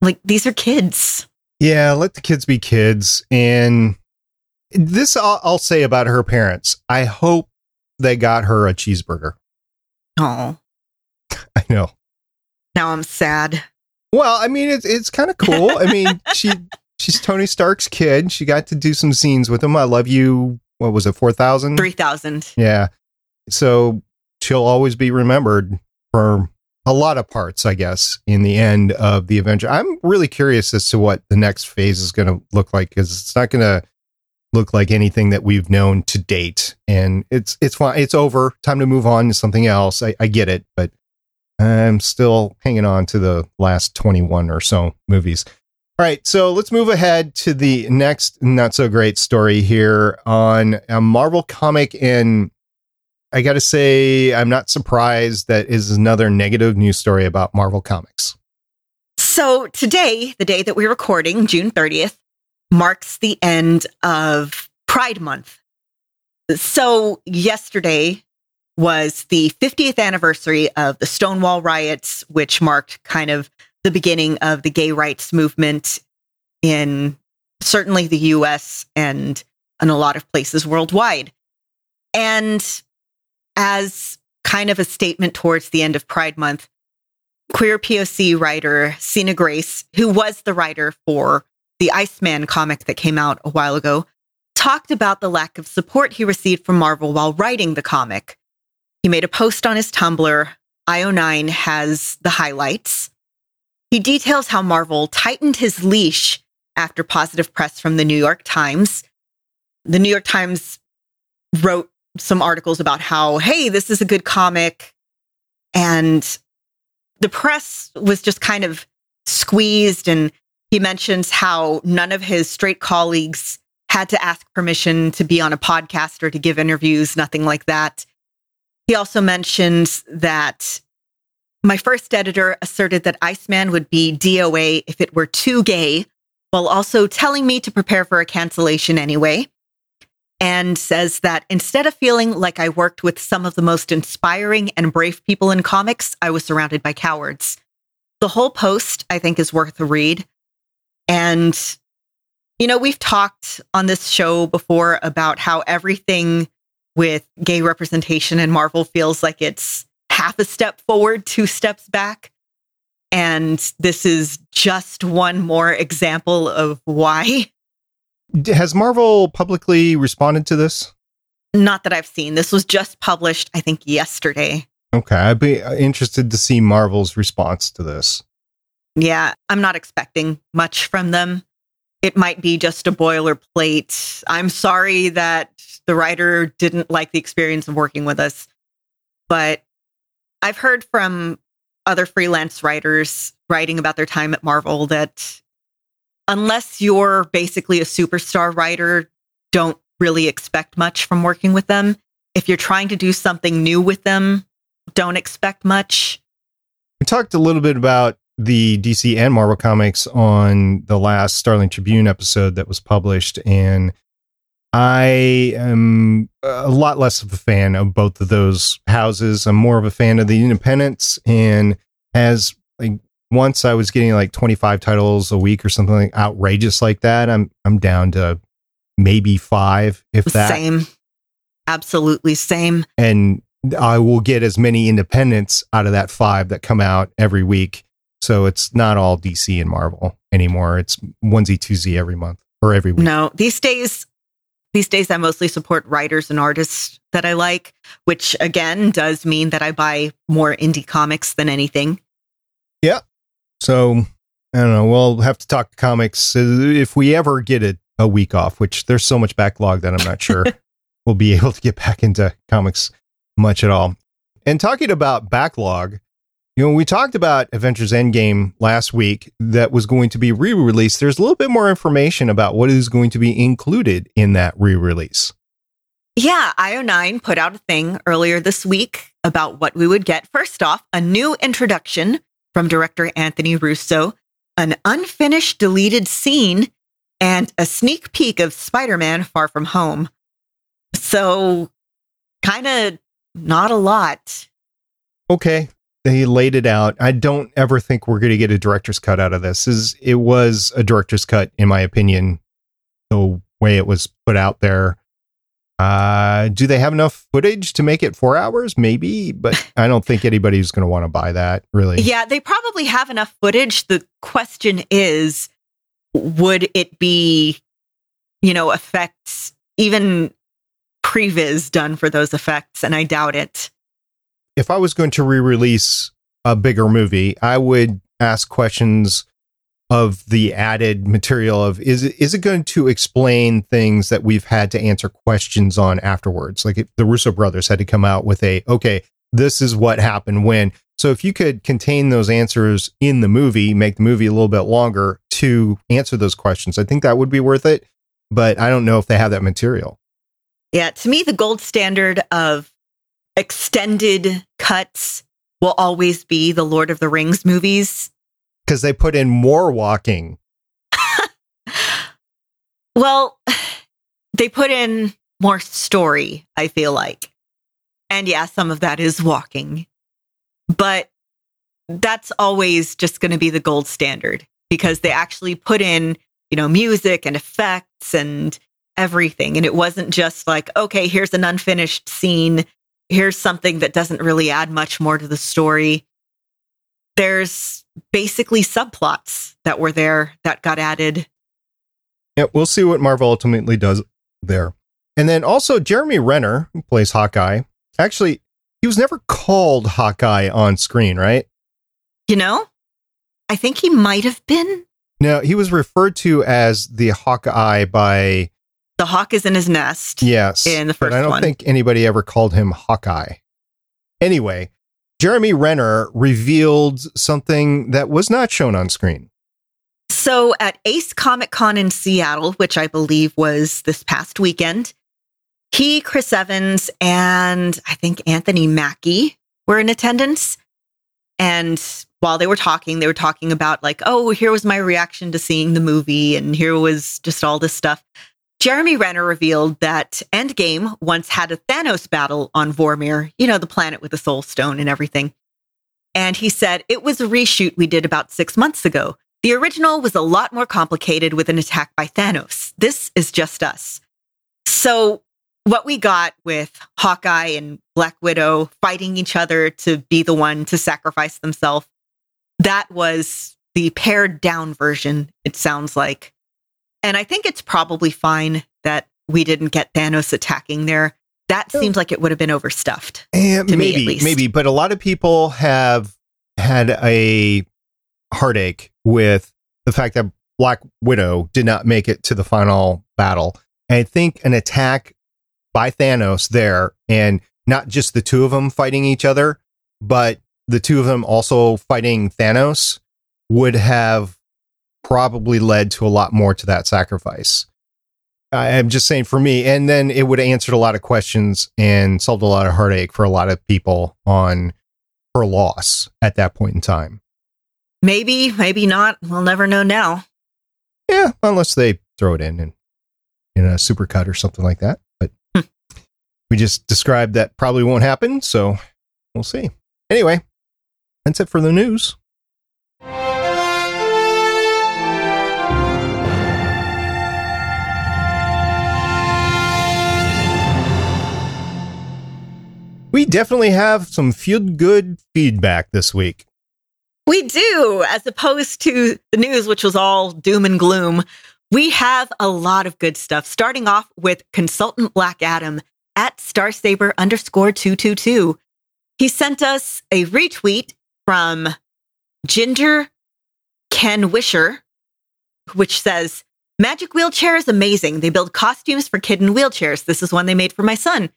Like, these are kids. Yeah, let the kids be kids. And this I'll, I'll say about her parents. I hope they got her a cheeseburger. Oh, I know. now I'm sad. Well, I mean, it's it's kind of cool. I mean, she she's Tony Stark's kid. She got to do some scenes with him. I love you. What was it? Four thousand. 3,000. Yeah. So she'll always be remembered for a lot of parts, I guess, in the end of the adventure. I'm really curious as to what the next phase is going to look like because it's not going to look like anything that we've known to date. And it's it's fine. It's over. Time to move on to something else. I, I get it, but I'm still hanging on to the last 21 or so movies. All right, so let's move ahead to the next not so great story here on a Marvel comic. And I got to say, I'm not surprised that is another negative news story about Marvel Comics. So today, the day that we're recording, June 30th, marks the end of Pride Month. So yesterday was the 50th anniversary of the Stonewall riots, which marked kind of the beginning of the gay rights movement in certainly the US and in a lot of places worldwide. And as kind of a statement towards the end of Pride Month, queer POC writer Sina Grace, who was the writer for the Iceman comic that came out a while ago, talked about the lack of support he received from Marvel while writing the comic. He made a post on his Tumblr. IO9 has the highlights. He details how Marvel tightened his leash after positive press from the New York Times. The New York Times wrote some articles about how, hey, this is a good comic. And the press was just kind of squeezed. And he mentions how none of his straight colleagues had to ask permission to be on a podcast or to give interviews, nothing like that. He also mentions that my first editor asserted that Iceman would be DOA if it were too gay, while also telling me to prepare for a cancellation anyway. And says that instead of feeling like I worked with some of the most inspiring and brave people in comics, I was surrounded by cowards. The whole post, I think, is worth a read. And, you know, we've talked on this show before about how everything with gay representation in Marvel feels like it's half a step forward, two steps back. And this is just one more example of why. Has Marvel publicly responded to this? Not that I've seen. This was just published, I think, yesterday. Okay, I'd be uh, interested to see Marvel's response to this. Yeah, I'm not expecting much from them. It might be just a boilerplate. I'm sorry that the writer didn't like the experience of working with us, but I've heard from other freelance writers writing about their time at Marvel that unless you're basically a superstar writer, don't really expect much from working with them. If you're trying to do something new with them, don't expect much. We talked a little bit about the DC and Marvel comics on the last Starling Tribune episode that was published, and I am a lot less of a fan of both of those houses. I'm more of a fan of the independents, and as like once I was getting like 25 titles a week or something like outrageous like that, I'm I'm down to maybe five, if that. Same. Absolutely same. and I will get as many independents out of that five that come out every week. So it's not all DC and Marvel anymore. It's onesie twosie every month or every week. No, these days, these days I mostly support writers and artists that I like, which again does mean that I buy more indie comics than anything. So I don't know. We'll have to talk to comics uh, if we ever get a, a week off, which there's so much backlog that I'm not sure we'll be able to get back into comics much at all. And talking about backlog, you know, we talked about Avengers Endgame last week that was going to be re released. There's a little bit more information about what is going to be included in that re release. Yeah, IO9 put out a thing earlier this week about what we would get. First off, a new introduction from director Anthony Russo, an unfinished deleted scene, and a sneak peek of Spider Man Far From Home. So, kind of not a lot. Okay. They laid it out. I don't ever think we're going to get a director's cut out of this. Is it was a director's cut in my opinion. The way it was put out there. Uh, do they have enough footage to make it four hours? Maybe, but I don't think anybody's going to want to buy that. Really? Yeah, they probably have enough footage. The question is, would it be, you know, effects even previs done for those effects? And I doubt it. If I was going to re-release a bigger movie, I would ask questions of the added material of is is it going to explain things that we've had to answer questions on afterwards? Like the russo brothers had to come out with a okay this is what happened when so if you could contain those answers in the movie make the movie a little bit longer to answer those questions i think that would be worth it but i don't know if they have that material. Yeah to me the gold standard of extended cuts will always be the lord of the rings movies because they put in more walking. well, they put in more story, I feel like. And yeah, some of that is walking. But that's always just going to be the gold standard because they actually put in, you know, music and effects and everything. And it wasn't just like, okay, here's an unfinished scene. Here's something that doesn't really add much more to the story. There's basically subplots that were there that got added. Yeah, we'll see what Marvel ultimately does there. And then also Jeremy Renner, who plays Hawkeye, actually, he was never called Hawkeye on screen, right? You know, I think he might have been. No, he was referred to as the Hawkeye by. The hawk is in his nest. Yes. In the first But I don't one. think anybody ever called him Hawkeye. Anyway, Jeremy Renner revealed something that was not shown on screen. So at Ace Comic Con in Seattle, which I believe was this past weekend, he, Chris Evans, and I think Anthony Mackie were in attendance. And while they were talking, they were talking about, like, oh, here was my reaction to seeing the movie, and here was just all this stuff. Jeremy Renner revealed that Endgame once had a Thanos battle on Vormir, you know, the planet with the soul stone and everything. And he said, it was a reshoot we did about six months ago. The original was a lot more complicated with an attack by Thanos. This is just us. So, what we got with Hawkeye and Black Widow fighting each other to be the one to sacrifice themselves, that was the pared down version, it sounds like. And I think it's probably fine that we didn't get Thanos attacking there. That seems like it would have been overstuffed. And To me, at maybe, least. maybe, but a lot of people have had a heartache with the fact that Black Widow did not make it to the final battle. And I think an attack by Thanos there, and not just the two of them fighting each other, but the two of them also fighting Thanos would have probably led to a lot more to that sacrifice. I'm just saying for me, and then it would have answered a lot of questions and solved a lot of heartache for a lot of people on her loss at that point in time. Maybe, maybe not. We'll never know now. Yeah, unless they throw it in in, in a supercut or something like that. But Hmm. we just described that probably won't happen, so we'll see. Anyway, that's it for the news. We definitely have some feel good feedback this week. We do, as opposed to the news, which was all doom and gloom. We have a lot of good stuff, starting off with consultant Black Adam at Starsaber underscore 222. He sent us a retweet from Ginger Ken Wisher, which says, Magic Wheelchair is amazing. They build costumes for kid in wheelchairs. This is one they made for my son.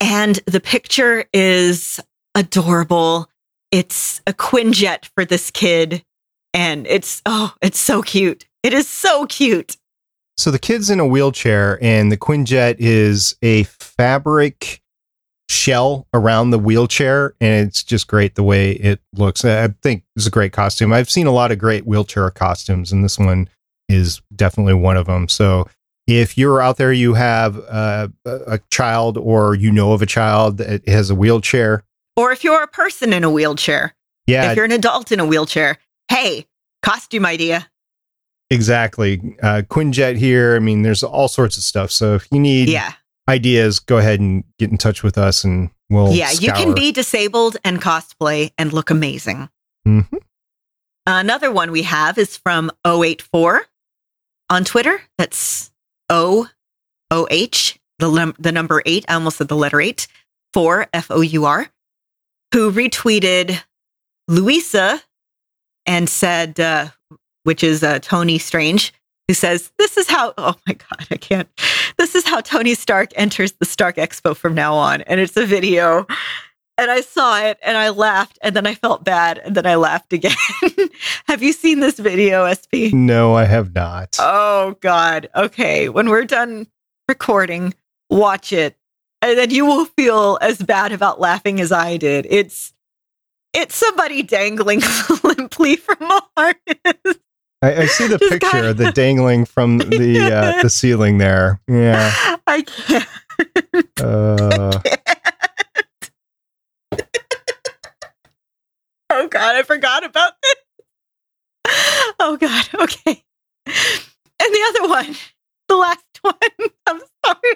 And the picture is adorable. It's a Quinjet for this kid. And it's, oh, it's so cute. It is so cute. So the kid's in a wheelchair, and the Quinjet is a fabric shell around the wheelchair, and it's just great the way it looks. I think it's a great costume. I've seen a lot of great wheelchair costumes, and this one is definitely one of them. So if you're out there, you have uh, a child or you know of a child that has a wheelchair, or if you're a person in a wheelchair, yeah, if you're an adult in a wheelchair, hey, costume idea. Exactly. Uh, Quinjet here. I mean, there's all sorts of stuff. So if you need Yeah. ideas, go ahead and get in touch with us and we'll. yeah, you can be disabled and cosplay and look amazing. Mhm. Another one we have is from 084 on Twitter. That's O O H, the, the number eight. I almost said the letter eight, four F O U R, who retweeted Louisa and said, uh, which is uh, Tony Strange, who says, This is how, oh my God, I can't. This is how Tony Stark enters the Stark Expo from now on. And it's a video. And I saw it and I laughed and then I felt bad and then I laughed again. Have you seen this video, SP? No, I have not. Oh God. Okay. When we're done recording, watch it. And then you will feel as bad about laughing as I did. It's it's somebody dangling limply from a harness. I, I see the Just picture kinda- the dangling from the uh, the ceiling there. Yeah. I can't. Uh, Oh God, I forgot about this. Oh God, okay. And the other one, the last one. I'm sorry.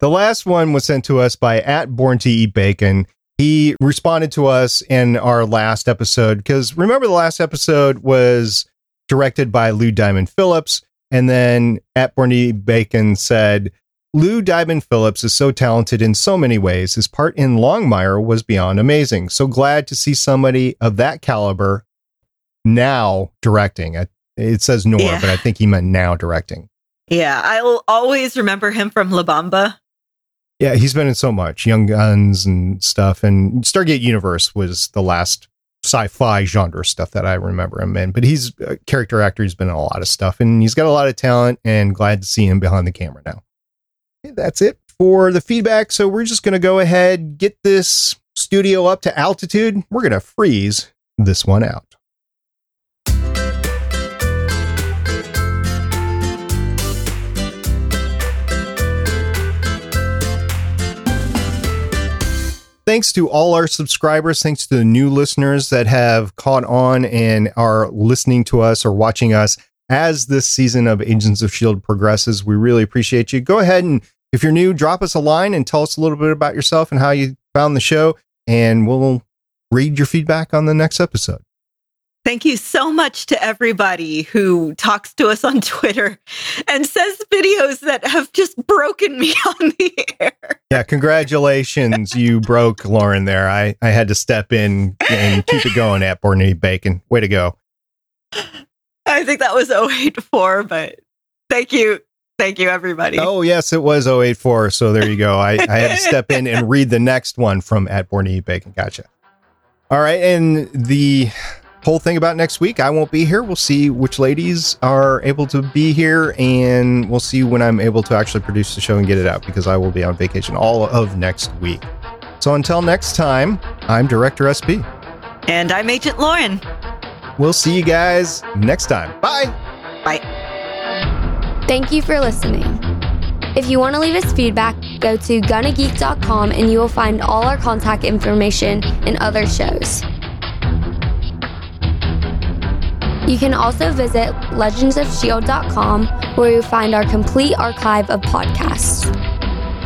the last one was sent to us by at Born to Eat Bacon. He responded to us in our last episode because remember the last episode was directed by Lou Diamond Phillips, and then at Born to Eat Bacon said. Lou Diamond Phillips is so talented in so many ways. His part in Longmire was beyond amazing. So glad to see somebody of that caliber now directing. It says Nor, Yeah. but I think he meant now directing. Yeah, I'll always remember him from La Bamba. Yeah, he's been in so much Young Guns and stuff, and Stargate Universe was the last sci-fi genre stuff that I remember him in. But he's a character actor. He's been in a lot of stuff, and he's got a lot of talent. And glad to see him behind the camera now. That's it for the feedback. So we're just going to go ahead get this studio up to altitude. We're going to freeze this one out. thanks to all our subscribers. Thanks to the new listeners that have caught on and are listening to us or watching us as this season of Agents of S.H.I.E.L.D. Progresses. We really appreciate you. Go ahead and, if you're new, drop us a line and tell us a little bit about yourself and how you found the show, and we'll read your feedback on the next episode. Thank you so much to everybody who talks to us on Twitter and says videos that have just broken me on the air. Yeah, congratulations. you broke Lauren there. I, I had to step in and keep it going at Borneo Bacon. Way to go. I think that was 084, but thank you. Thank you, everybody. Oh, yes, it was 084. So there you go. I, I had to step in and read the next one from at Borneo Bacon. Gotcha. All right. And the whole thing about next week, I won't be here. We'll see which ladies are able to be here, and we'll see when I'm able to actually produce the show and get it out because I will be on vacation all of next week. So until next time, I'm Director SP. And I'm Agent Lauren. We'll see you guys next time. Bye. Bye. Thank you for listening. If you want to leave us feedback, go to gonnageek.com and you will find all our contact information and other shows. You can also visit legendsofshield.com where you'll find our complete archive of podcasts.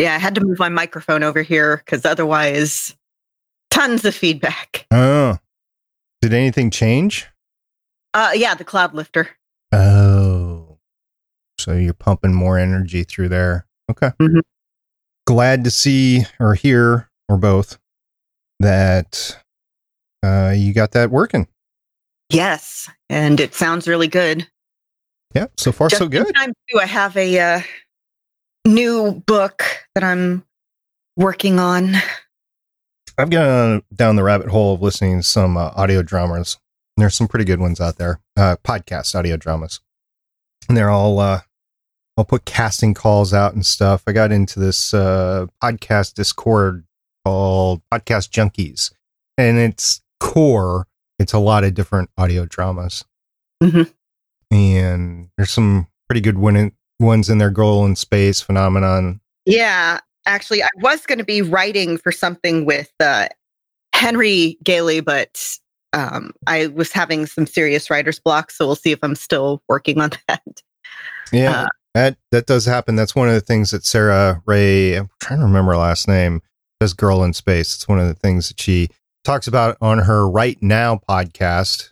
Yeah, I had to move my microphone over here because otherwise, tons of feedback. Oh. Did anything change? Uh, yeah, the cloud lifter. Oh. So you're pumping more energy through there. Okay. Mhm. Glad to see or hear, or both, that uh, you got that working. Yes, and it sounds really good. Yeah, so far Just so good. time too, I have a uh, new book that I'm working on. I've gone down the rabbit hole of listening to some uh, audio dramas. There's some pretty good ones out there, uh, podcast audio dramas, and they're all. Uh, I'll put casting calls out and stuff. I got into this uh, podcast Discord called Podcast Junkies, and its core, it's a lot of different audio dramas, Mhm. and there's some pretty good win- ones in their Girl in Space, Phenomenon. Yeah, actually, I was going to be writing for something with uh, Henry Gailey, but um, I was having some serious writer's block, so we'll see if I'm still working on that. Yeah, Uh, that that does happen. That's one of the things that Sarah Rhea, I'm trying to remember her last name, does Girl in Space. It's one of the things that she talks about on her Write Now podcast.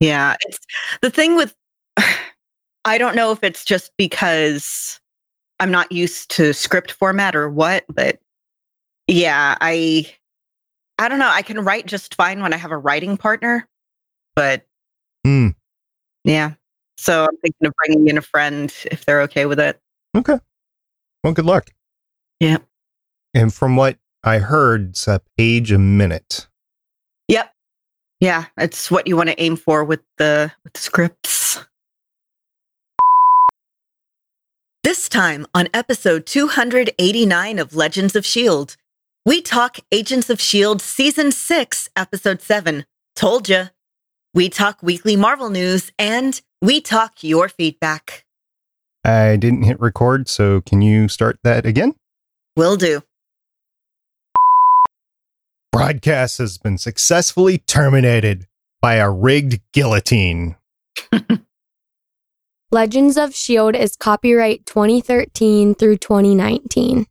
Yeah, it's the thing with I don't know if it's just because I'm not used to script format or what, but yeah, I I don't know. I can write just fine when I have a writing partner, but Hmm. yeah. So I'm thinking of bringing in a friend if they're okay with it. Okay. Well, good luck. Yeah. And from what I heard, it's a page a minute. Yep. Yeah, it's what you want to aim for with the with scripts. This time on episode 289 of Legends of Shield, we talk Agents of Shield season 6, episode 7. Toldja. We talk weekly Marvel news and we talk your feedback. I didn't hit record, so can you start that again? Will do. Broadcast has been successfully terminated by a rigged guillotine. Legends of S.H.I.E.L.D. is copyright 2013 through 2019.